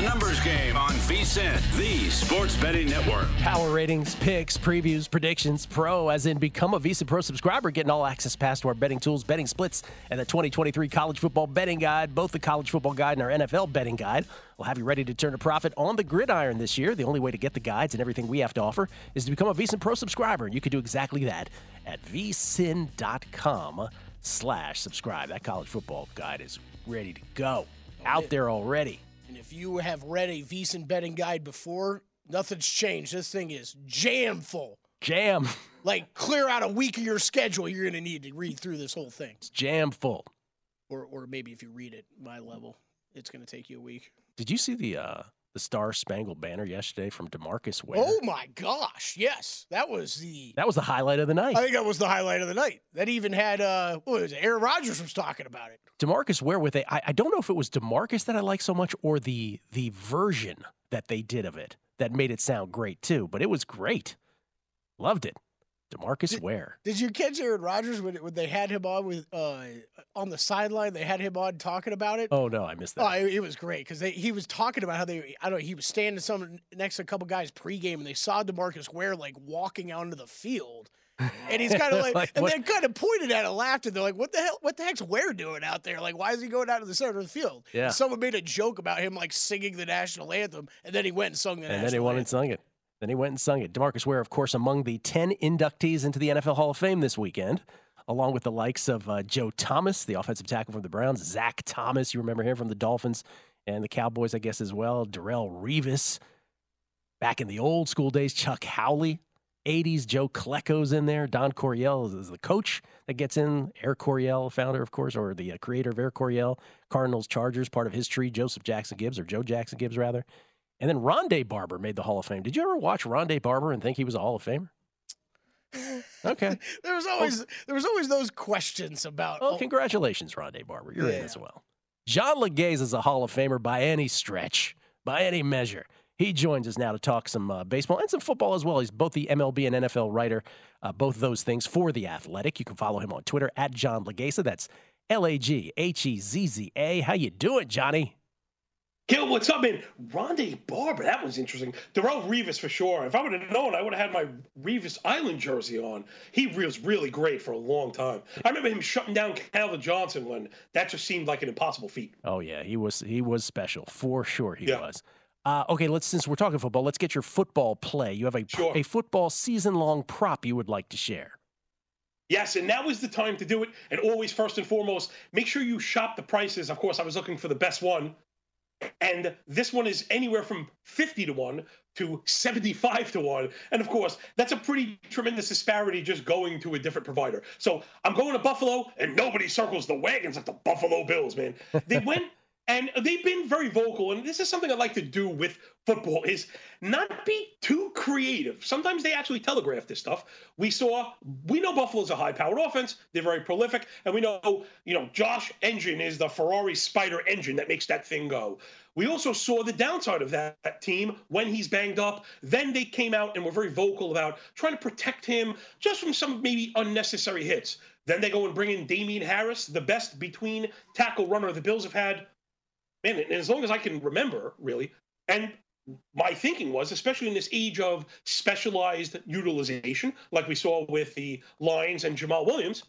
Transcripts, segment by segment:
A numbers game on VSIN, the sports betting network. Power ratings, picks, previews, predictions, pro, as in become a VSIN Pro subscriber, getting all access pass to our betting tools, betting splits, and the 2023 college football betting guide, both the college football guide and our NFL betting guide. We'll have you ready to turn a profit on the gridiron this year. The only way to get the guides and everything we have to offer is to become a VSIN Pro subscriber. And you can do exactly that at vsin.com slash subscribe. That college football guide is ready to go. Out there already. And if you have read a VSIN betting guide before, nothing's changed. This thing is jam full. Jam. Like clear out a week of your schedule, you're going to need to read through this whole thing. It's jam full. Or, or maybe if you read it my level, it's going to take you a week. Did you see the uh, the Star Spangled Banner yesterday from Demarcus Ware? Oh my gosh! Yes, that was the. That was the highlight of the night. I think that was the highlight of the night. That even had uh, what was it? Aaron Rodgers was talking about it. Demarcus Ware with a. I, I don't know if it was Demarcus that I like so much or the the version that they did of it that made it sound great too. But it was great. Loved it. Demarcus Did- Ware. Did you catch Aaron Rodgers when, when they had him on with uh, on the sideline? They had him on talking about it. Oh no, I missed that. Oh, it, it was great because he was talking about how they. I don't. know, He was standing some next to a couple guys pregame, and they saw Demarcus Ware like walking out into the field, and he's kind of like, Like, and what- they kind of pointed at it, laughed, and they're like, "What the hell? What the heck's Ware doing out there? Like, why is he going out to the center of the field?" Yeah. And someone made a joke about him like singing the national anthem, and then he went and sung the and then he went and sung it. Then he went and sung it. Demarcus Ware, of course, among the 10 inductees into the NFL Hall of Fame this weekend, along with the likes of uh, Joe Thomas, the offensive tackle from the Browns, Zach Thomas, you remember him from the Dolphins and the Cowboys, I guess, as well, Darrelle Revis. Back in the old school days, Chuck Howley. 80s, Joe Klecko's in there. Don Coryell is, the coach that gets in. Air Coryell, founder, of course, or the uh, creator of Air Coryell. Cardinals, Chargers, part of his tree. Joseph Jackson Gibbs, or Joe Jackson Gibbs, rather. And then Rondé Barber made the Hall of Fame. Did you ever watch Rondé Barber and think he was a Hall of Famer? Okay. There was always there was always those questions about. Well, oh, congratulations, Rondé Barber. You're in as well. John Laghezza is a Hall of Famer by any stretch, by any measure. He joins us now to talk some uh, baseball and some football as well. He's both the MLB and NFL writer, uh, both those things for The Athletic. You can follow him on Twitter at John Laghezza. That's L-A-G-H-E-Z-Z-A. How you doing, Johnny? Gil, what's up, man? Rondé Barber, that was interesting. Darrelle Revis for sure. If I would have known, I would have had my Revis Island jersey on. He was really great for a long time. I remember him shutting down Calvin Johnson when that just seemed like an impossible feat. Oh yeah, he was he was special for sure. He Yeah. was. Uh, okay, let's since we're talking football, let's get your football play. You have a Sure. a football season long prop you would like to share. Yes, and now is the time to do it. And always, first and foremost, make sure you shop the prices. Of course, I was looking for the best one. And this one is anywhere from 50 to 1 to 75 to 1. And of course, that's a pretty tremendous disparity just going to a different provider. So I'm going to Buffalo, and nobody circles the wagons at the Buffalo Bills, man. They went and they've been very vocal and this is something i like to do with football is not be too creative. Sometimes they actually telegraph this stuff. We saw we know buffalo's a high powered offense. They're very prolific. And we know you know josh engine is the ferrari spider engine that makes that thing go. We also saw the downside of that, that team when he's banged up. Then they came out and were very vocal about trying to protect him just from some maybe unnecessary hits. Then they go and bring in Damien Harris, the best between tackle runner the Bills have had man, and as long as I can remember, really. And my thinking was, especially in this age of specialized utilization, like we saw with the Lions and Jamaal Williams,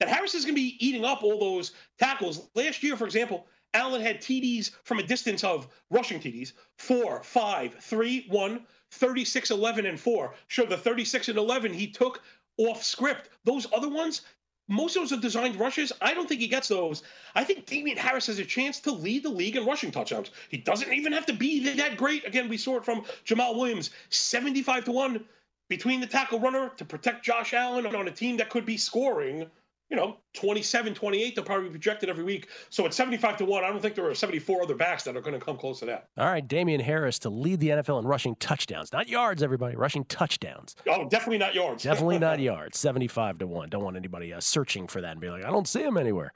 that Harris is going to be eating up all those tackles. Last year, for example, Allen had TDs from a distance of rushing TDs 4, 5, 3, 1, 36, 11, and 4. Show the 36 and 11 he took off script. Those other ones, most of those are designed rushes. I don't think he gets those. I think Damien Harris has a chance to lead the league in rushing touchdowns. He doesn't even have to be that great. Again, we saw it from Jamaal Williams 75 to 1 between the tackle runner to protect Josh Allen on a team that could be scoring you know, 27, 28, they'll probably be projected every week. So at 75 to 1, I don't think there are 74 other backs that are going to come close to that. All right, Damien Harris to lead the NFL in rushing touchdowns. Not yards, everybody, rushing touchdowns. Oh, definitely not yards. definitely not yards. 75 to 1. Don't want anybody uh, searching for that and be like, I don't see him anywhere.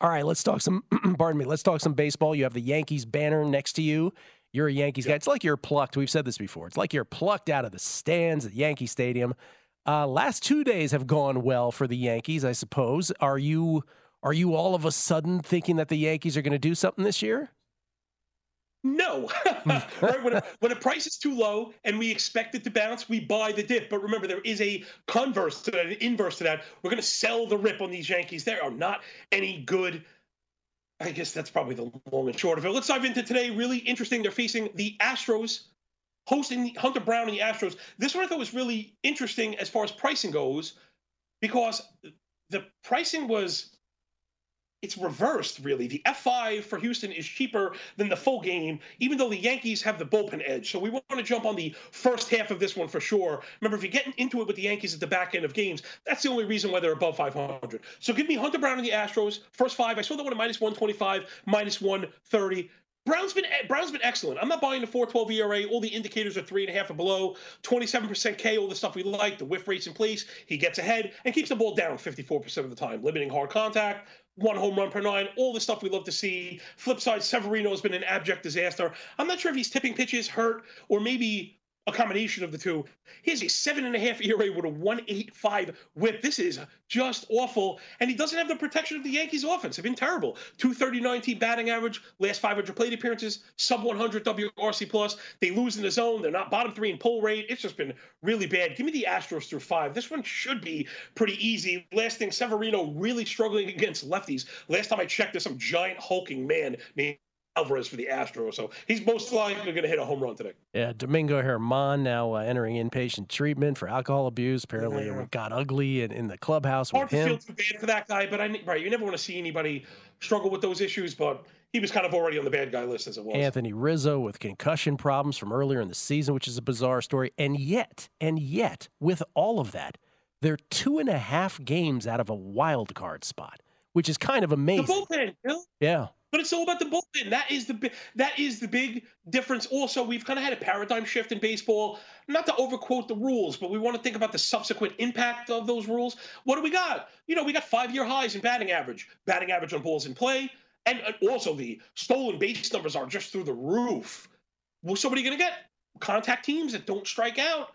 All right, let's talk some, pardon me, let's talk some baseball. You have the Yankees banner next to you. You're a Yankees guy. It's like you're plucked. We've said this before. It's like you're plucked out of the stands at Yankee Stadium. Uh, last two days have gone well for the Yankees, I suppose. Are you are you all of a sudden thinking that the Yankees are going to do something this year? No. right? When a, when a price is too low and we expect it to bounce, we buy the dip. But remember, there is a converse to that, an inverse to that. We're going to sell the rip on these Yankees. They are not any good. I guess that's probably the long and short of it. Let's dive into today. Really interesting. They're facing the Astros hosting Hunter Brown and the Astros. This one I thought was really interesting as far as pricing goes, because the pricing was it's reversed really. The F5 for Houston is cheaper than the full game, even though the Yankees have the bullpen edge. So we want to jump on the first half of this one for sure. Remember, if you're getting into it with the Yankees at the back end of games, that's the only reason why they're above 500. So give me Hunter Brown and the Astros. First five. I saw that one at minus 125, minus 130. Brown's been eh, Brown's been excellent. I'm not buying the 4.12 ERA. All the indicators are three and a half or below. 27% K, all the stuff we like. The whiff rate's in place. He gets ahead and keeps the ball down 54% of the time, limiting hard contact. One home run per nine, all the stuff we love to see. Flip side, Severino has been an abject disaster. I'm not sure if he's tipping pitches, hurt, or maybe a combination of the two. He has a seven and a half ERA with a 185 whip. This is just awful. And he doesn't have the protection of the Yankees offense. They've been terrible. 239 team batting average, last 500 plate appearances, sub 100 WRC plus. They lose in the zone. They're not bottom three in pull rate. It's just been really bad. Give me the Astros through five. This one should be pretty easy. Last thing, Severino really struggling against lefties. Last time I checked, there's some giant hulking man named Alvarez for the Astros. So he's most likely going to hit a home run today. Yeah, Domingo Germán now uh, entering inpatient treatment for alcohol abuse. Apparently, yeah. it got ugly in, in the clubhouse Hard with him. Hard to feel too bad for that guy, but I right, you never want to see anybody struggle with those issues, but. He was kind of already on the bad guy list as it was. Anthony Rizzo with concussion problems from earlier in the season, which is a bizarre story. And yet, and yet, with all of that, they're two and a half games out of a wild card spot, which is kind of amazing. The bullpen. Yeah. But it's all about the bullpen. That is the that is the big difference. Also, we've kind of had a paradigm shift in baseball. Not to overquote the rules, but we want to think about the subsequent impact of those rules. What do we got? You know, we got five-year highs in batting average, batting average on balls in play, and also the stolen base numbers are just through the roof. Well, so what are you going to get? Contact teams that don't strike out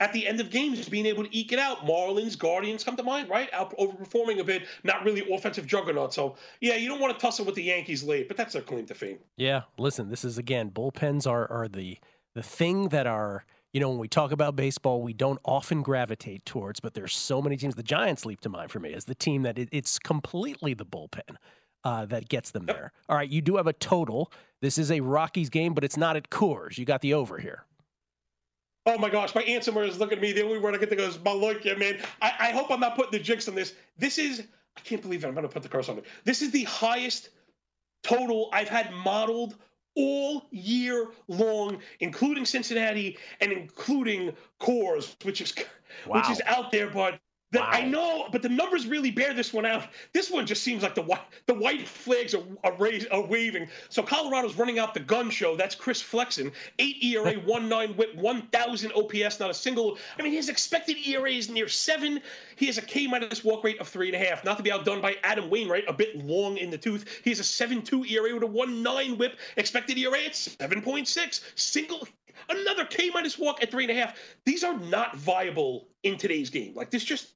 at the end of games, being able to eke it out. Marlins, Guardians come to mind, right? Out overperforming a bit, not really offensive juggernaut. So, yeah, you don't want to tussle with the Yankees late, but that's their claim to fame. Yeah, listen, this is again, bullpens are are the the thing that are you know when we talk about baseball, we don't often gravitate towards, but there's so many teams. The Giants leap to mind for me as the team that it, it's completely the bullpen. Uh, that gets them there. All right, you do have a total. This is a Rockies game, but it's not at Coors. You got the over here. Oh my gosh, my somewhere is looking at me. The only word I can think of is malocchio, man. I, I hope I'm not putting the jinx on this. This is, I can't believe it. I'm going to put the curse on it. This is the highest total I've had modeled all year long, including Cincinnati and including Coors, which is wow. which is out there. But wow. I know, but the numbers really bear this one out. This one just seems like the white the white flags are are, are waving. So Colorado's running out the gun show. That's Chris Flexen, eight ERA, one nine WHIP, one thousand OPS, not a single. I mean, his expected ERA is near seven. He has a K minus walk rate of three and a half. Not to be outdone by Adam Wainwright, a bit long in the tooth. He has a seven two ERA with a one nine WHIP. Expected ERA at seven point six. Single another K minus walk at three and a half. These are not viable in today's game. Like this just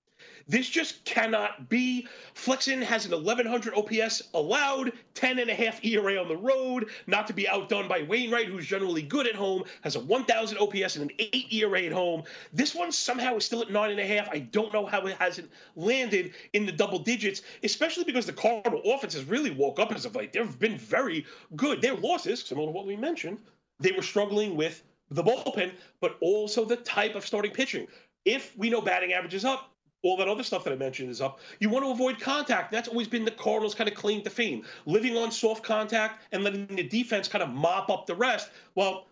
This just cannot be. Flexen has an 1100 OPS allowed, 10 and a half ERA on the road, not to be outdone by Wainwright, who's generally good at home, has a 1000 OPS and an 8 ERA at home. This one somehow is still at nine and a half. I don't know how it hasn't landed in the double digits, especially because the Cardinal offense has really woke up as of late. They've been very good. Their losses, similar to what we mentioned, they were struggling with the bullpen, but also the type of starting pitching. If we know batting average is up, all that other stuff that I mentioned is up. You want to avoid contact. That's always been the Cardinals' kind of claim to fame, living on soft contact and letting the defense kind of mop up the rest. Well,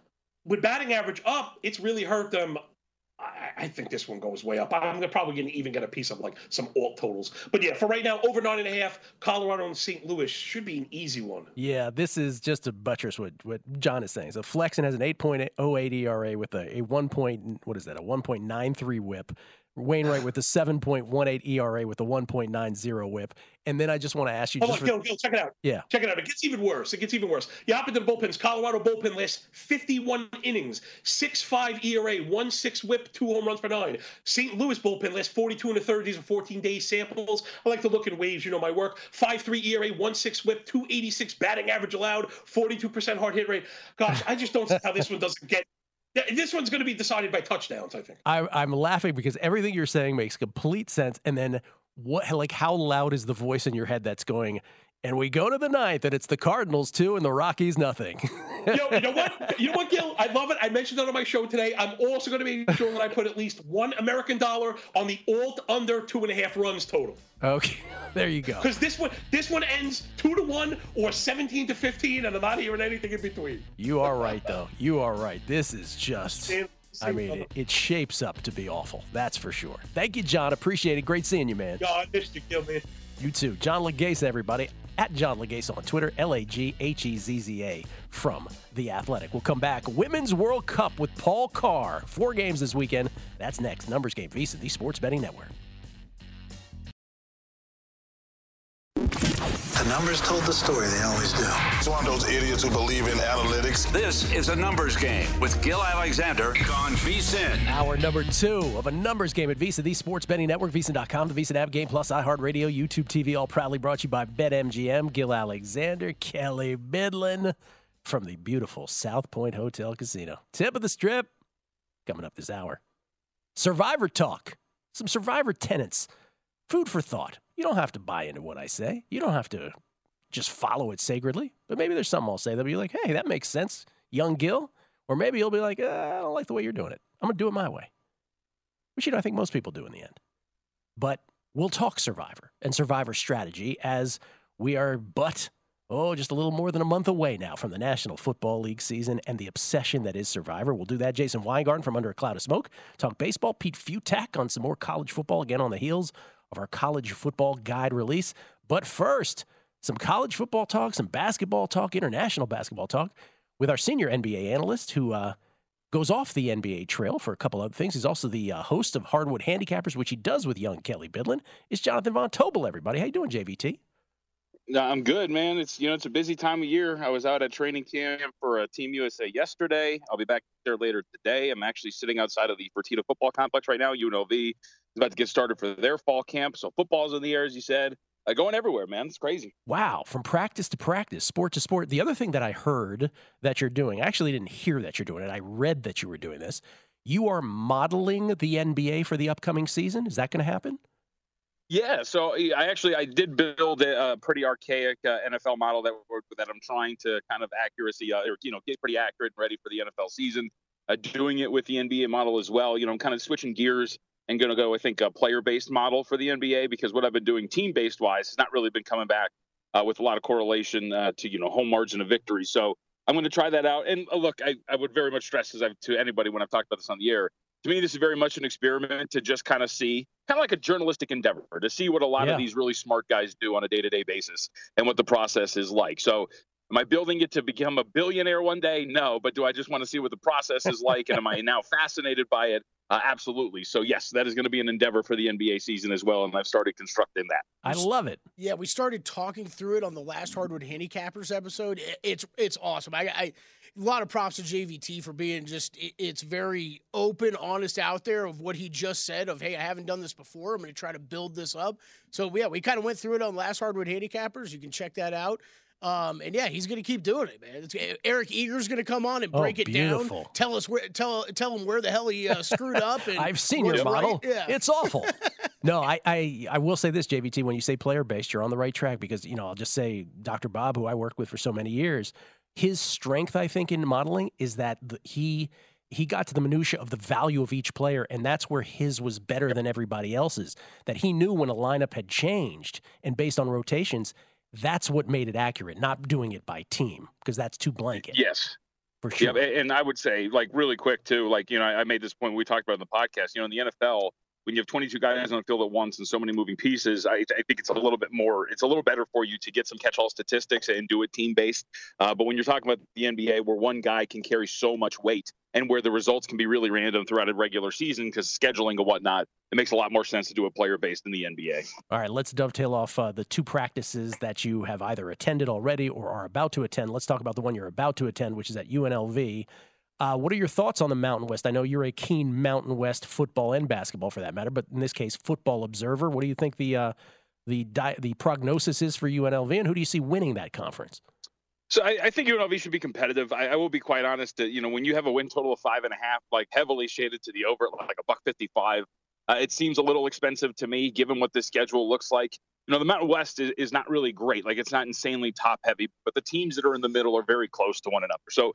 with batting average up, it's really hurt them I, I think this one goes way up. I'm probably gonna even get a piece of like some alt totals. But yeah, for right now, over nine and a half, Colorado and St. Louis should be an easy one. Yeah, this is just a buttress what what John is saying. So Flexen has an 8.08 ERA with a, a one point what is that a 1.93 WHIP. Wainwright with a 7.18 ERA with a 1.90 whip. And then I just want to ask you. Hold just on, for, Gil, Gil, check it out. Yeah. Check it out. It gets even worse. It gets even worse. You hop into the bullpens. Colorado bullpen last 51 innings, 6.5 ERA, 1.6 whip, two home runs per nine. St. Louis bullpen last 42 and a third. These are 14 day samples. I like to look in waves. You know my work. 5.3 ERA, 1.6 whip, 286 batting average allowed, 42% hard hit rate. Gosh, I just don't see how this one doesn't get this one's going to be decided by touchdowns, I think. I, I'm laughing because everything you're saying makes complete sense. And then what, like, how loud is the voice in your head that's going? And we go to the ninth, and it's the Cardinals two, and the Rockies nothing. Yo, you know what? You know what, Gil? I love it. I mentioned that on my show today. I'm also going to make sure that I put at least one American dollar on the alt under two and a half runs total. Okay, there you go. Because this one, this one ends two to one or seventeen to fifteen, and I'm not hearing anything in between. You are right, though. You are right. This is just. I mean, it, it, shapes up to be awful. That's for sure. Thank you, John. Appreciate it. Great seeing you, man. Yeah, I missed you, Gil, man. You too. John Laghezza, everybody. At John Laghezza on Twitter, L A G H E Z Z A from The Athletic. We'll come back. Women's World Cup with Paul Carr. Four games this weekend. That's next. Numbers Game, VSIN, the Sports Betting Network. Numbers told the story, they always do. It's one of those idiots who believe in analytics. This is a numbers game with Gil Alexander on VSIN. Hour number two of a numbers game at VSIN, the Sports Betting Network, VSIN.com, the VSIN app, Game Plus, iHeartRadio, YouTube TV, all proudly brought to you by BetMGM. Gil Alexander, Kelly Bydlon from the beautiful South Point Hotel Casino. Tip of the strip coming up this hour. Survivor talk, some survivor tenants, food for thought. You don't have to buy into what I say. You don't have to just follow it sacredly. But maybe there's something I'll say that'll be like, hey, that makes sense, young Gil. Or maybe you'll be like, uh, I don't like the way you're doing it. I'm going to do it my way. Which, you know, I think most people do in the end. But we'll talk Survivor and Survivor strategy as we are but, oh, just a little more than a month away now from the National Football League season and the obsession that is Survivor. We'll do that. Jason Weingarten from Under a Cloud of Smoke. Talk baseball. Pete Fiutak on some more college football again on the heels of our college football guide release. But first, some college football talk, some basketball talk, international basketball talk with our senior NBA analyst who uh, goes off the NBA trail for a couple other things. He's also the uh, host of Hardwood Handicappers, which he does with young Kelly Bydlon. It's Jonathan Von Tobel, everybody. How you doing, JVT? No, I'm good, man. It's you know it's a busy time of year. I was out at training camp for a Team USA yesterday. I'll be back there later today. I'm actually sitting outside of the Fertitta Football Complex right now. UNLV about to get started for their fall camp, so football's in the air, as you said. Uh, going everywhere, man. It's crazy. Wow, from practice to practice, sport to sport. The other thing that I heard that you're doing, I actually didn't hear that you're doing it. I read that you were doing this. You are modeling the NBA for the upcoming season. Is that going to happen? Yeah, so I actually I did build a, a pretty archaic uh, NFL model that that I'm trying to kind of accuracy uh, or you know get pretty accurate and ready for the NFL season. Uh, doing it with the NBA model as well. You know, I'm kind of switching gears and going to go I think a player based model for the NBA because what I've been doing team based wise has not really been coming back uh, with a lot of correlation uh, to you know home margin of victory. So I'm going to try that out. And uh, look, I, I would very much stress as I've to anybody when I've talked about this on the air to me, this is very much an experiment to just kind of see, kind of like a journalistic endeavor, to see what a lot yeah. of these really smart guys do on a day to day basis and what the process is like. So Am I building it to become a billionaire one day? No, but do I just want to see what the process is like? and am I now fascinated by it? Uh, absolutely. So yes, that is going to be an endeavor for the NBA season as well, and I've started constructing that. I love it. Yeah, we started talking through it on the last Hardwood Handicappers episode. It's it's awesome. I, I a lot of props to JVT for being just it's very open, honest out there of what he just said of hey, I haven't done this before. I'm going to try to build this up. So yeah, we kind of went through it on last Hardwood Handicappers. You can check that out. Um, and yeah, he's going to keep doing it, man. It's, Eric Eager's going to come on and Oh, break it down. Tell us where, tell tell him where the hell he uh, screwed up. And I've seen your model. Right. Yeah. It's awful. no, I, I I will say this, JVT. When you say player based, you're on the right track because you know I'll just say Dr. Bob, who I worked with for so many years, his strength I think in modeling is that the, he he got to the minutia of the value of each player, and that's where his was better than everybody else's. That he knew when a lineup had changed, and based on rotations, that's what made it accurate. Not doing it by team because that's too blanket. Yes. for sure. Yeah, and I would say, like, really quick too. Like, you know, I made this point we talked about in the podcast. You know, in the NFL, when you have 22 guys on the field at once and so many moving pieces, I, I think it's a little bit more. It's a little better for you to get some catch-all statistics and do it team-based. Uh, but when you're talking about the NBA, where one guy can carry so much weight and where the results can be really random throughout a regular season because scheduling and whatnot, it makes a lot more sense to do a player-based in the NBA. All right, let's dovetail off uh, the two practices that you have either attended already or are about to attend. Let's talk about the one you're about to attend, which is at UNLV. Uh, what are your thoughts on the Mountain West? I know you're a keen Mountain West football and basketball for that matter, but in this case, football observer. What do you think the uh, the di- the prognosis is for UNLV, and who do you see winning that conference? So I, I think UNLV should be competitive. I, I will be quite honest. That, you know, when you have a win total of five and a half, like heavily shaded to the over, like a buck fifty-five, uh, it seems a little expensive to me, given what this schedule looks like. You know, the Mountain West is, is not really great. Like it's not insanely top heavy, but the teams that are in the middle are very close to one another. So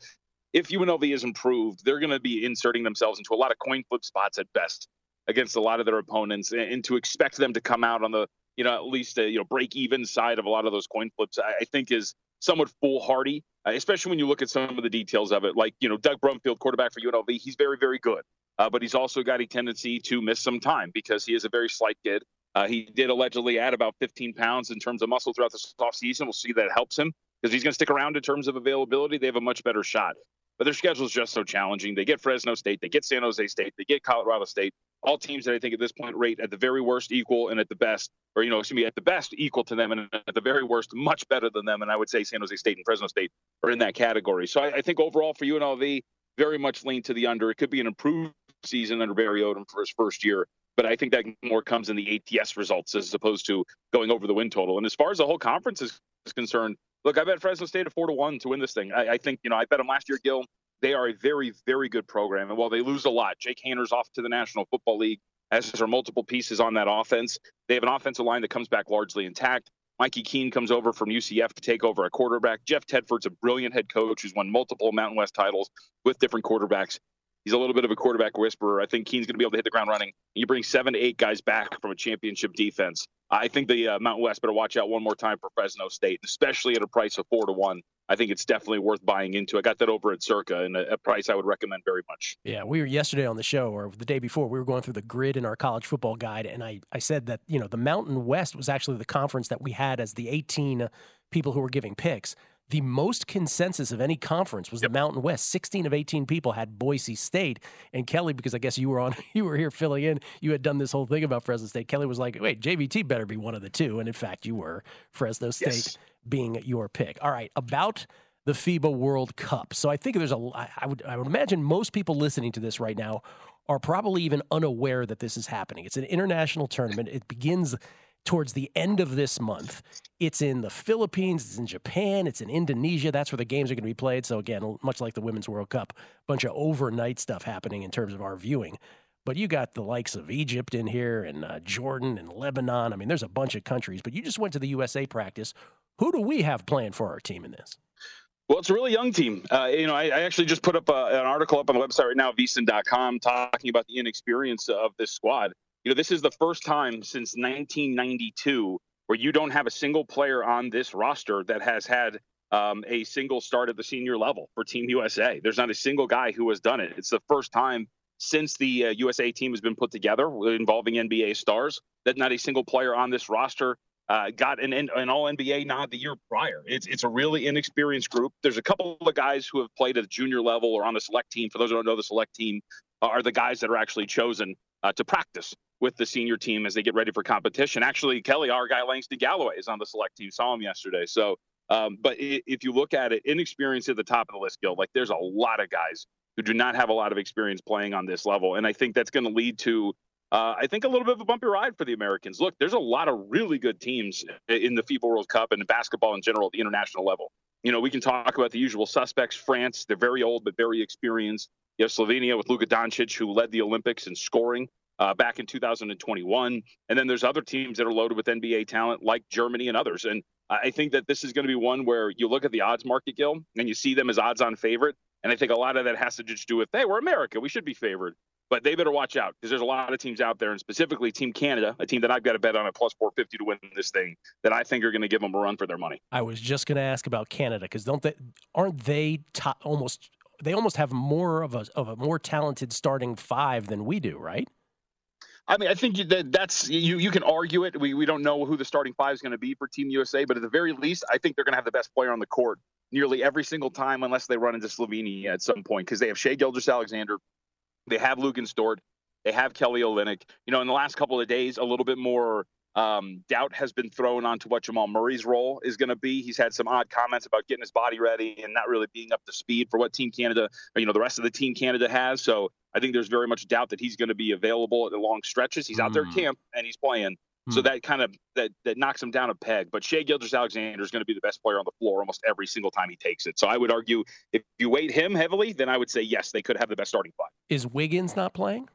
if UNLV is improved, they're going to be inserting themselves into a lot of coin flip spots at best against a lot of their opponents, and, to expect them to come out on the you know at least a, you know break even side of a lot of those coin flips, I, think is somewhat foolhardy, uh, especially when you look at some of the details of it. Like you know Doug Brumfield, quarterback for UNLV, he's very very good, uh, but he's also got a tendency to miss some time because he is a very slight kid. Uh, he did allegedly add about 15 pounds in terms of muscle throughout the offseason. We'll see that helps him because he's going to stick around in terms of availability. They have a much better shot but their schedule is just so challenging. They get Fresno State, they get San Jose State, they get Colorado State, all teams that I think at this point rate at the very worst equal and at the best, or you know, excuse me, at the best equal to them and at the very worst much better than them. And I would say San Jose State and Fresno State are in that category. So I, I think overall for UNLV, very much lean to the under. It could be an improved season under Barry Odom for his first year. But I think that more comes in the ATS results as opposed to going over the win total. And as far as the whole conference is, is concerned, look, I bet Fresno State at four to one to win this thing. I, I think, you know, I bet them last year, Gil. They are a very, very good program. And while they lose a lot, Jake Haener's off to the National Football League, as are multiple pieces on that offense. They have an offensive line that comes back largely intact. Mikey Keene comes over from UCF to take over a quarterback. Jeff Tedford's a brilliant head coach who's won multiple Mountain West titles with different quarterbacks. He's a little bit of a quarterback whisperer. I think Keene's going to be able to hit the ground running. You bring seven to eight guys back from a championship defense. I think the uh, Mountain West better watch out one more time for Fresno State, especially at a price of four to one. I think it's definitely worth buying into. I got that over at Circa and a, price I would recommend very much. Yeah, we were yesterday on the show or the day before. We were going through the grid in our college football guide, and I, I said that you know the Mountain West was actually the conference that we had as the 18 people who were giving picks. The most consensus of any conference was the Mountain West. 16 of 18 people had Boise State. And Kelly, because I guess you were on, you were here filling in, you had done this whole thing about Fresno State. Kelly was like, wait, JVT better be one of the two. And in fact, you were Fresno State Yes. being your pick. All right, about the FIBA World Cup. So I think there's a, I would, I would imagine most people listening to this right now are probably even unaware that this is happening. It's an international tournament. It begins towards the end of this month. It's in the Philippines, it's in Japan, it's in Indonesia. That's where the games are going to be played. So again, much like the Women's World Cup, bunch of overnight stuff happening in terms of our viewing. But you got the likes of Egypt in here and uh, Jordan and Lebanon. I mean, there's a bunch of countries. But you just went to the USA practice. Who do we have playing for our team in this? Well, it's a really young team. Uh, you know, I, I actually just put up a, an article up on the website right now, vsin.com, talking about the inexperience of this squad. You know, this is the first time since 1992 where you don't have a single player on this roster that has had um, a single start at the senior level for Team USA. There's not a single guy who has done it. It's the first time since the uh, USA team has been put together involving NBA stars that not a single player on this roster uh, got an, an All NBA nod the year prior. It's it's a really inexperienced group. There's a couple of guys who have played at the junior level or on the select team. For those who don't know, the select team are the guys that are actually chosen uh, to practice with the senior team as they get ready for competition. Actually, Kelly, our guy Langston Galloway, is on the select team. Saw him yesterday. So, um, but if you look at it, inexperience at the top of the list, Gil, like there's a lot of guys who do not have a lot of experience playing on this level, and I think that's going to lead to. Uh, I think a little bit of a bumpy ride for the Americans. Look, there's a lot of really good teams in the FIBA World Cup and basketball in general at the international level. You know, we can talk about the usual suspects. France, they're very old but very experienced. You have Slovenia with Luka Doncic, who led the Olympics in scoring uh, back in 2021. And then there's other teams that are loaded with NBA talent like Germany and others. And I think that this is going to be one where you look at the odds market, Gil, and you see them as odds on favorite. And I think a lot of that has to just do with, hey, we're America. We should be favored. But they better watch out because there's a lot of teams out there, and specifically Team Canada, a team that I've got to bet on at plus 450 to win this thing, that I think are going to give them a run for their money. I was just going to ask about Canada because don't they aren't they top, almost they almost have more of a of a more talented starting five than we do, right? I mean, I think that that's you. You can argue it. We we don't know who the starting five is going to be for Team USA, but at the very least, I think they're going to have the best player on the court nearly every single time, unless they run into Slovenia at some point, because they have Shai Gilgeous-Alexander, they have Luguentz Dort, they have Kelly Olynyk. You know, in the last couple of days, a little bit more um, doubt has been thrown onto what Jamal Murray's role is going to be. He's had some odd comments about getting his body ready and not really being up to speed for what Team Canada, or, you know, the rest of the Team Canada has. So I think there's very much doubt that he's going to be available at the long stretches. He's out there at hmm. camp and he's playing. So hmm. that kind of that that knocks him down a peg. But Shai Gilgeous-Alexander is going to be the best player on the floor almost every single time he takes it. So I would argue if you weight him heavily, then I would say yes, they could have the best starting five. Is Wiggins not playing?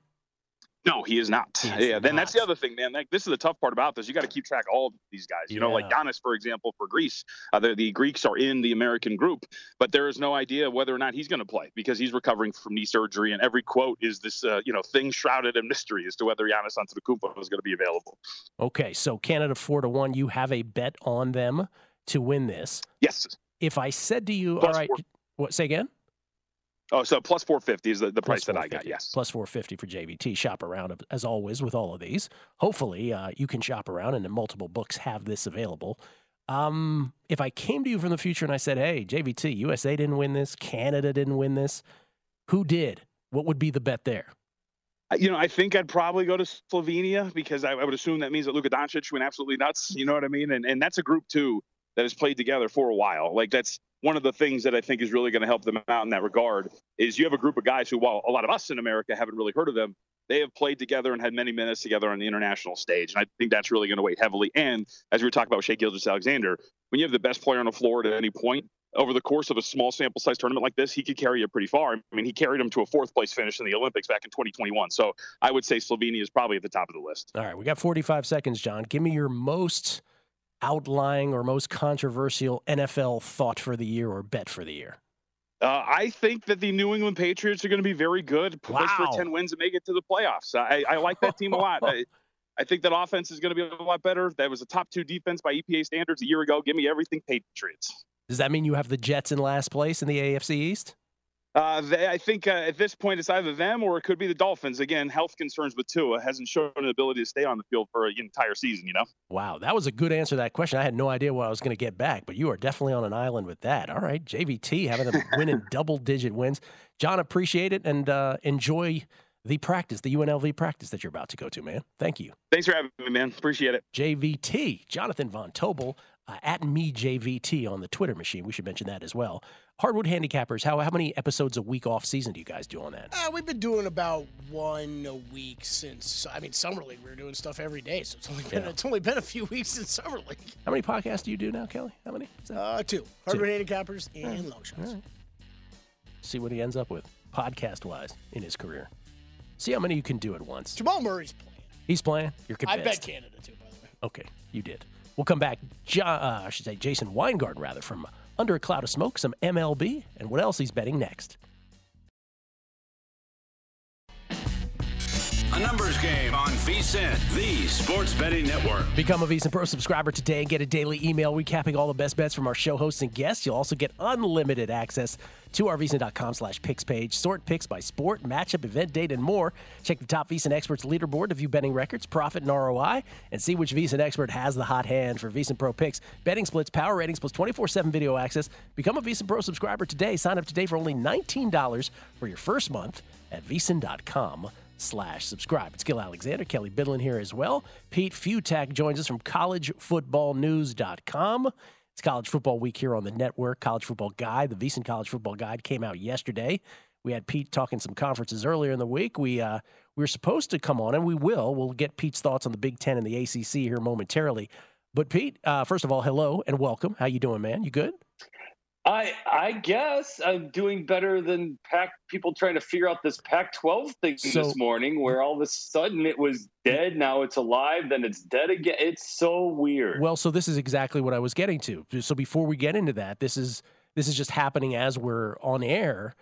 No, he is not. He yeah, then that's the other thing, man. Like this is the tough part about this. You got to keep track of all of these guys. You yeah. know, like Giannis, for example, for Greece, uh, the, the, Greeks are in the American group, but there is no idea whether or not he's going to play because he's recovering from knee surgery, and every quote is this, uh, you know, thing shrouded in mystery as to whether Giannis Antetokounmpo is going to be available. Okay, so Canada four to one. You have a bet on them to win this. Yes. If I said to you, Plus all right, four. what? Say again. Oh, so plus 450 is the, the price that I got. Yes. Plus 450 for JVT. Shop around as always with all of these. Hopefully, uh, you can shop around and multiple books have this available. Um, if I came to you from the future and I said, hey, JVT, USA didn't win this, Canada didn't win this, who did? What would be the bet there? You know, I think I'd probably go to Slovenia because I, I would assume that means that Luka Doncic went absolutely nuts. You know what I mean? And and that's a group too that has played together for a while. Like that's one of the things that I think is really going to help them out in that regard is you have a group of guys who, while a lot of us in America haven't really heard of them, they have played together and had many minutes together on the international stage. And I think that's really going to weigh heavily. And as we were talking about Shai Gilgeous-Alexander, when you have the best player on the floor at any point, over the course of a small sample size tournament like this, he could carry you pretty far. I mean, he carried him to a fourth place finish in the Olympics back in 2021. So I would say Slovenia is probably at the top of the list. All right, we got 45 seconds, John. Give me your most outlying or most controversial NFL thought for the year or bet for the year? Uh, I think that the New England Patriots are going to be very good. Push wow. for 10 wins and make it to the playoffs. I, I like that team a lot. I, I think that offense is going to be a lot better. That was a top two defense by EPA standards a year ago. Give me everything Patriots. Does that mean you have the Jets in last place in the AFC East? Uh, they, I think uh, at this point it's either them or it could be the Dolphins. Again, health concerns with Tua hasn't shown an ability to stay on the field for an entire season. You know. Wow, that was a good answer to that question. I had no idea what I was going to get back, but you are definitely on an island with that. All right, JVT having them winning double-digit wins. John, appreciate it and uh, enjoy the practice, the UNLV practice that you're about to go to, man. Thank you. Thanks for having me, man. Appreciate it. JVT, Jonathan Von Tobel, uh, at me JVT on the Twitter machine. We should mention that as well. Hardwood Handicappers, how, how many episodes a week off season do you guys do on that? Uh, we've been doing about one a week since, I mean, Summer League. We were doing stuff every day, so it's only been, yeah. it's only been a few weeks in Summer League. How many podcasts do you do now, Kelly? How many? Uh, two. Hardwood two. Handicappers and right. Long Shots. Right. See what he ends up with, podcast wise, in his career. See how many you can do at once. Jamal Murray's playing. He's playing? You're convinced. I bet Canada, too, by the way. Okay, you did. We'll come back. Jo- uh, I should say Jason Weingarten, rather, from Under a Cloud of Smoke, some MLB, and what else he's betting next. A numbers game on VSIN, the sports betting network. Become a VSIN Pro subscriber today and get a daily email recapping all the best bets from our show hosts and guests. You'll also get unlimited access to our VSIN.com slash picks page. Sort picks by sport, matchup, event date, and more. Check the top VSIN experts leaderboard to view betting records, profit, and ROI, and see which VSIN expert has the hot hand for VSIN Pro picks, betting splits, power ratings, plus 24-7 video access. Become a VSIN Pro subscriber today. Sign up today for only $19 for your first month at VSIN.com slash subscribe. It's Gil Alexander, Kelly Bydlon here as well. Pete Fiutak joins us from collegefootballnews.com. It's college football week here on the network. College Football Guide, the VSIN College Football Guide came out yesterday. We had Pete talking some conferences earlier in the week. We uh, we were supposed to come on, and we will. We'll get Pete's thoughts on the Big Ten and the ACC here momentarily. But Pete, uh, first of all, hello and welcome. How you doing, man? You good? I I guess I'm doing better than Pac people trying to figure out this Pac-12 thing so, this morning, where all of a sudden it was dead, now it's alive, then it's dead again. It's so weird. Well, so this is exactly what I was getting to. So before we get into that, this is this is just happening as we're on air.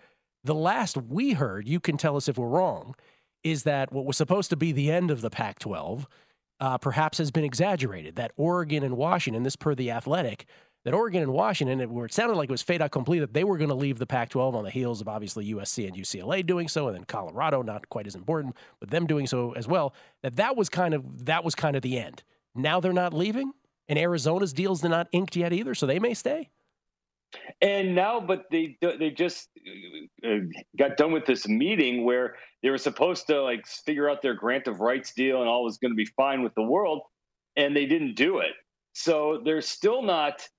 The last we heard, you can tell us if we're wrong, is that what was supposed to be the end of the Pac-12 uh, perhaps has been exaggerated. That Oregon and Washington, this per the Athletic that Oregon and Washington, it, where it sounded like it was fait accompli that they were going to leave the Pac 12 on the heels of obviously USC and UCLA doing so, and then Colorado, not quite as important, but them doing so as well, that that was kind of that was kind of the end. Now they're not leaving, and Arizona's deals are not inked yet either, so they may stay. And now, but they they just uh, got done with this meeting where they were supposed to like figure out their grant of rights deal and all was going to be fine with the world, and they didn't do it. So they're still not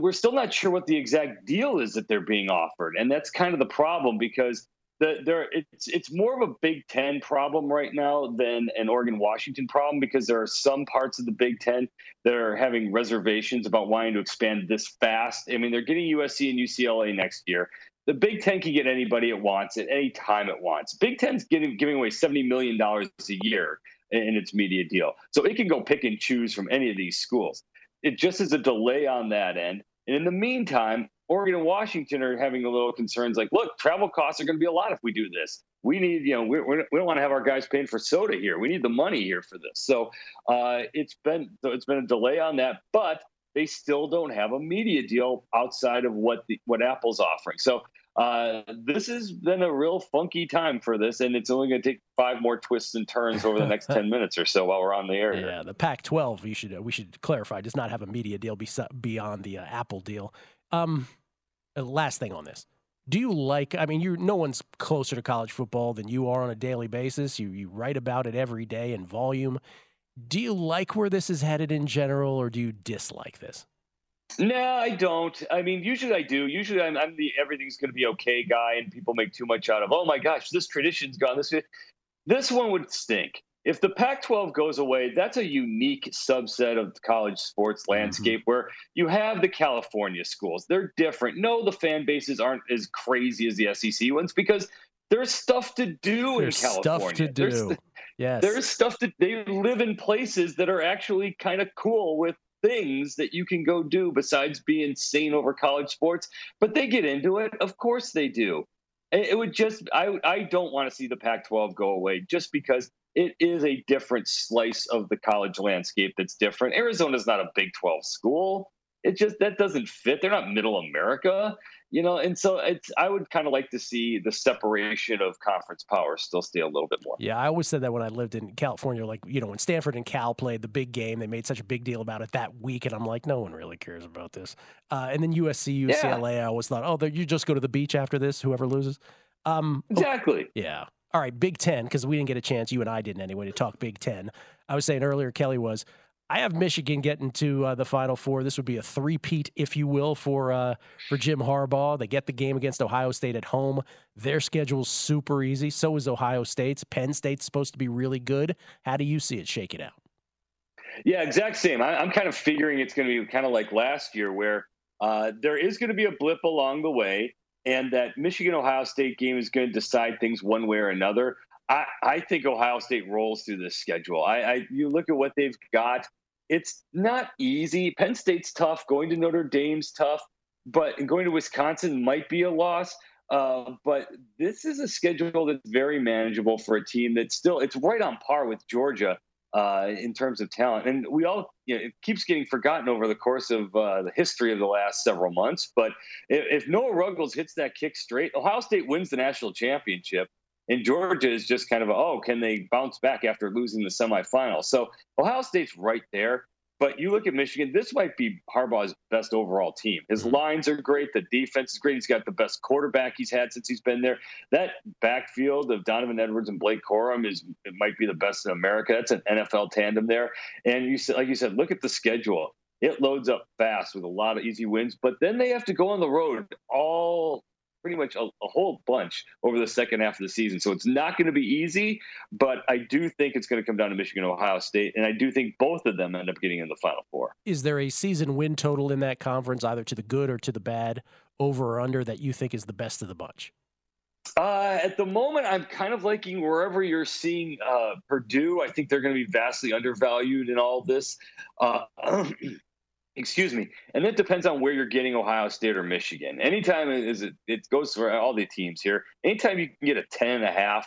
we're still not sure what the exact deal is that they're being offered, and that's kind of the problem because the, there it's it's more of a Big Ten problem right now than an Oregon Washington problem because there are some parts of the Big Ten that are having reservations about wanting to expand this fast. I mean, they're getting USC and UCLA next year. The Big Ten can get anybody it wants at any time it wants. Big Ten's getting giving away seventy million dollars a year in its media deal, so it can go pick and choose from any of these schools it just is a delay on that end. And in the meantime, Oregon and Washington are having a little concerns like, look, travel costs are going to be a lot if we do this. We need, you know, we, we don't want to have our guys paying for soda here. We need the money here for this. So uh, it's been it's been a delay on that, but they still don't have a media deal outside of what the, what Apple's offering. So uh, this has been a real funky time for this, and it's only going to take five more twists and turns over the next ten minutes or so while we're on the air. Yeah, here. the Pac-12, you should uh, we should clarify, does not have a media deal beyond the uh, Apple deal. Um, uh, last thing on this. Do you like? I mean, you no one's closer to college football than you are on a daily basis. You you write about it every day in volume. Do you like where this is headed in general, or do you dislike this? No, I don't. I mean, usually I do. Usually I'm, I'm the everything's going to be okay guy, and people make too much out of. Oh my gosh, this tradition's gone. This this one would stink. If the Pac-12 goes away, that's a unique subset of the college sports mm-hmm. landscape mm-hmm. where you have the California schools. They're different. No, the fan bases aren't as crazy as the SEC ones because there's stuff to do there's in California. Stuff to do. There's, yes. There's stuff that they live in places that are actually kind of cool with things that you can go do besides be insane over college sports. But they get into it. Of course they do. It would just, I, I don't want to see the Pac 12 go away just because it is a different slice of the college landscape that's different. Arizona's not a Big 12 school. It just, that doesn't fit. They're not middle America you know and so it's i would kind of like to see the separation of conference power still stay a little bit more. Yeah i always said that when i lived in california like you know when stanford and cal played the big game they made such a big deal about it that week and i'm like no one really cares about this. Uh, and then usc ucla yeah. i always thought oh you just go to the beach after this whoever loses. Um, exactly. oh, yeah. All right big ten because we didn't get a chance you and i didn't anyway to talk big ten. I was saying earlier kelly was I have Michigan getting to uh, the Final Four. This would be a three-peat, if you will, for uh, for Jim Harbaugh. They get the game against Ohio State at home. Their schedule's super easy. So is Ohio State's. Penn State's supposed to be really good. How do you see it shake it out? Yeah, exact same. I, am kind of figuring it's going to be kind of like last year, where uh, there is going to be a blip along the way, and that Michigan Ohio State game is going to decide things one way or another. I, I think Ohio State rolls through this schedule. I, I you look at what they've got it's not easy. Penn State's tough. Going to Notre Dame's tough, but going to Wisconsin might be a loss. Uh, but this is a schedule that's very manageable for a team that's still it's right on par with Georgia uh, in terms of talent. And we all, you know, it keeps getting forgotten over the course of uh, the history of the last several months. But if, if Noah Ruggles hits that kick straight, Ohio State wins the national championship. And Georgia is just kind of, oh, can they bounce back after losing the semifinal? So Ohio State's right there. But you look at Michigan, this might be Harbaugh's best overall team. His mm-hmm. lines are great. The defense is great. He's got the best quarterback he's had since he's been there. That backfield of Donovan Edwards and Blake Corum is it might be the best in America. That's an NFL tandem there. And you said, like you said, look at the schedule. It loads up fast with a lot of easy wins, but then they have to go on the road all pretty much a, a, whole bunch over the second half of the season. So it's not going to be easy, but I do think it's going to come down to Michigan and Ohio State. And I do think both of them end up getting in the Final Four. Is there a season win total in that conference, either to the good or to the bad, over or under, that you think is the best of the bunch? Uh, at the moment, I'm kind of liking wherever you're seeing uh, Purdue. I think they're going to be vastly undervalued in all this. Uh, excuse me. And that depends on where you're getting ohio state or michigan. Anytime is it, it goes for all the teams here. Anytime you can get a 10 and a half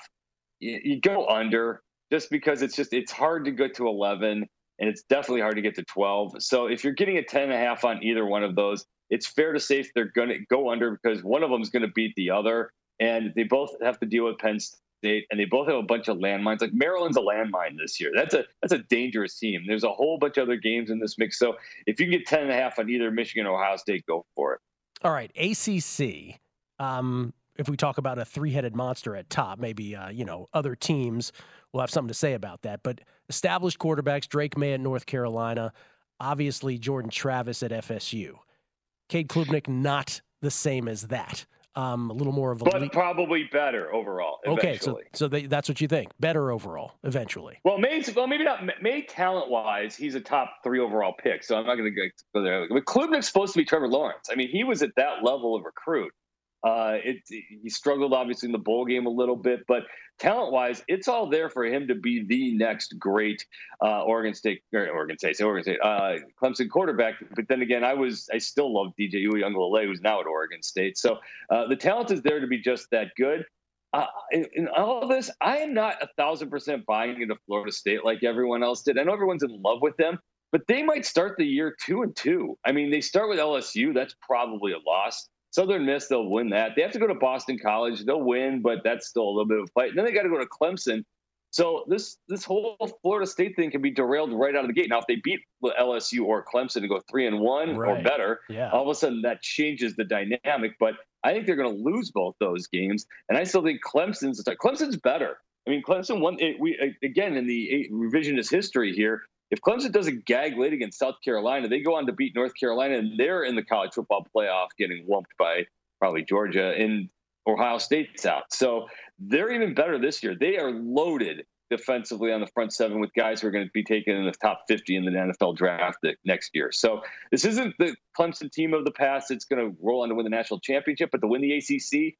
you, you go under just because it's just it's hard to get to 11 and it's definitely hard to get to 12 so if you're getting a 10 and a half on either one of those it's fair to say they're going to go under because one of them is going to beat the other. And they both have to deal with penn State, and they both have a bunch of landmines. Like Maryland's a landmine this year. That's a that's a dangerous team. There's a whole bunch of other games in this mix. So if you can get ten and a half on either Michigan or Ohio State, go for it. All right, ACC. Um, if we talk about a three-headed monster at top, maybe uh, you know other teams will have something to say about that. But established quarterbacks: Drake Maye at North Carolina, obviously Jordan Travis at FSU. Cade Klubnik not the same as that um, a little more of a but probably better overall. Okay, so so they, that's what you think, better overall eventually. Well, Maye's well maybe not Maye talent wise, he's a top three overall pick, so I'm not going to go there. But Klubnik's supposed to be Trevor Lawrence. I mean, he was at that level of recruit. Uh, it, he struggled obviously in the bowl game a little bit, but talent wise, it's all there for him to be the next great uh, Oregon State, or Oregon State, Oregon State, uh, Clemson quarterback. But then again, I was I still love DJ Uiagalelei, who's now at Oregon State. So uh, the talent is there to be just that good. Uh, in, in, all of this, I am not a thousand percent buying into Florida State like everyone else did. I know everyone's in love with them, but they might start the year two and two. I mean, they start with LSU. That's probably a loss. Southern Miss, they'll win that. They have to go to Boston College. They'll win, but that's still a little bit of a fight. And then they got to go to Clemson. So this this whole Florida State thing can be derailed right out of the gate. Now, if they beat LSU or Clemson to go three and one right. or better, yeah. all of a sudden that changes the dynamic. But I think they're going to lose both those games, and I still think Clemson's Clemson's better. I mean, Clemson won. It, we again in the revisionist history here. If Clemson doesn't gag late against South Carolina, they go on to beat North Carolina, and they're in the college football playoff, getting whumped by probably Georgia and Ohio State's out. So they're even better this year. They are loaded defensively on the front seven with guys who are going to be taken in the top 50 in the NFL draft next year. So this isn't the Clemson team of the past that's going to roll on to win the national championship, but to win the ACC,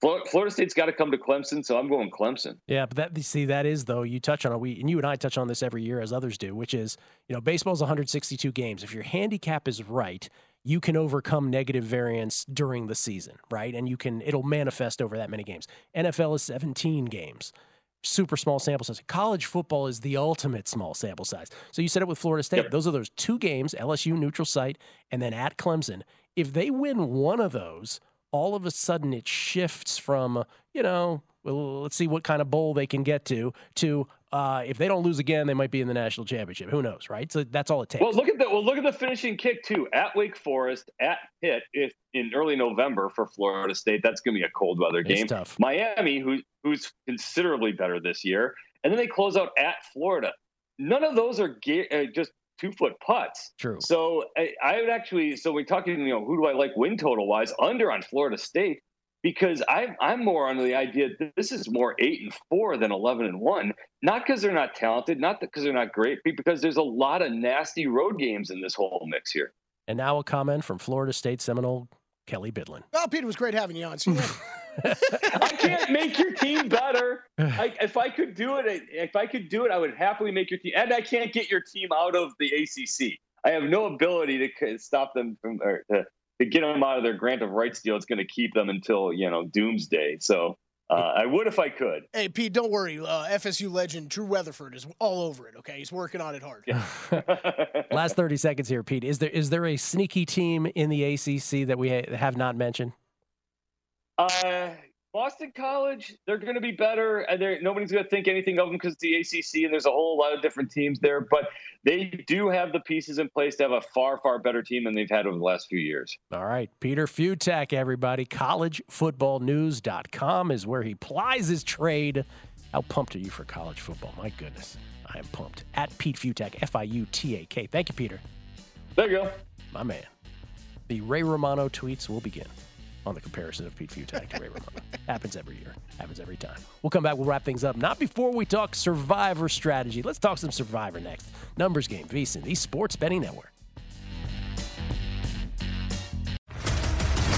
Florida State's got to come to Clemson, so I'm going Clemson. Yeah, but that see that is though you touch on it. We and you and I touch on this every year as others do, which is you know baseball's 162 games. If your handicap is right, you can overcome negative variance during the season, right? And you can it'll manifest over that many games. NFL is 17 games. Super small sample size. College football is the ultimate small sample size. So you said it with Florida State. Yep. Those are those two games, LSU neutral site, and then at Clemson. If they win one of those, all of a sudden it shifts from, you know, well, let's see what kind of bowl they can get to, to uh, if they don't lose again, they might be in the national championship. Who knows, right? So that's all it takes. Well, look at the well, look at the finishing kick too. At Wake Forest, at Pitt, if in early November for Florida State, that's going to be a cold weather game. It's tough. Miami, who who's considerably better this year, and then they close out at Florida. None of those are ga- uh, just two foot putts. True. So I, I, would actually, so we're talking, you know, who do I like win total wise? Under on Florida State because I'm I'm more on the idea that this is more eight and four than eleven and one. Not because they're not talented, not because they're not great, but because there's a lot of nasty road games in this whole mix here. And now a comment from Florida State Seminole Kelly Bydlon. Well, Peter, was great having you on. So I can't make your team better. I, if I could do it, if I could do it, I would happily make your team. And I can't get your team out of the ACC. I have no ability to stop them from or to to get them out of their grant of rights deal, it's going to keep them until you know doomsday. So uh, I would if I could. Hey, Pete, don't worry. Uh, FSU legend Drew Weatherford is all over it. Okay, he's working on it hard. Last thirty seconds here, Pete. Is there is there a sneaky team in the ACC that we have not mentioned? Uh, Boston College, they're going to be better, and nobody's going to think anything of them because the ACC, and there's a whole lot of different teams there. But they do have the pieces in place to have a far, far better team than they've had over the last few years. All right, Peter Fiutak, everybody. CollegeFootballNews.com is where he plies his trade. How pumped are you for college football? My goodness, I am pumped. At Pete Fiutak, F I U T A K. Thank you, Peter. There you go, my man. The Ray Romano tweets will begin on the comparison of Pete Fiutak to Ray Romano. Happens every year. Happens every time. We'll come back. We'll wrap things up. Not before we talk Survivor strategy. Let's talk some Survivor next. Numbers game, VSIN, the Sports Betting Network.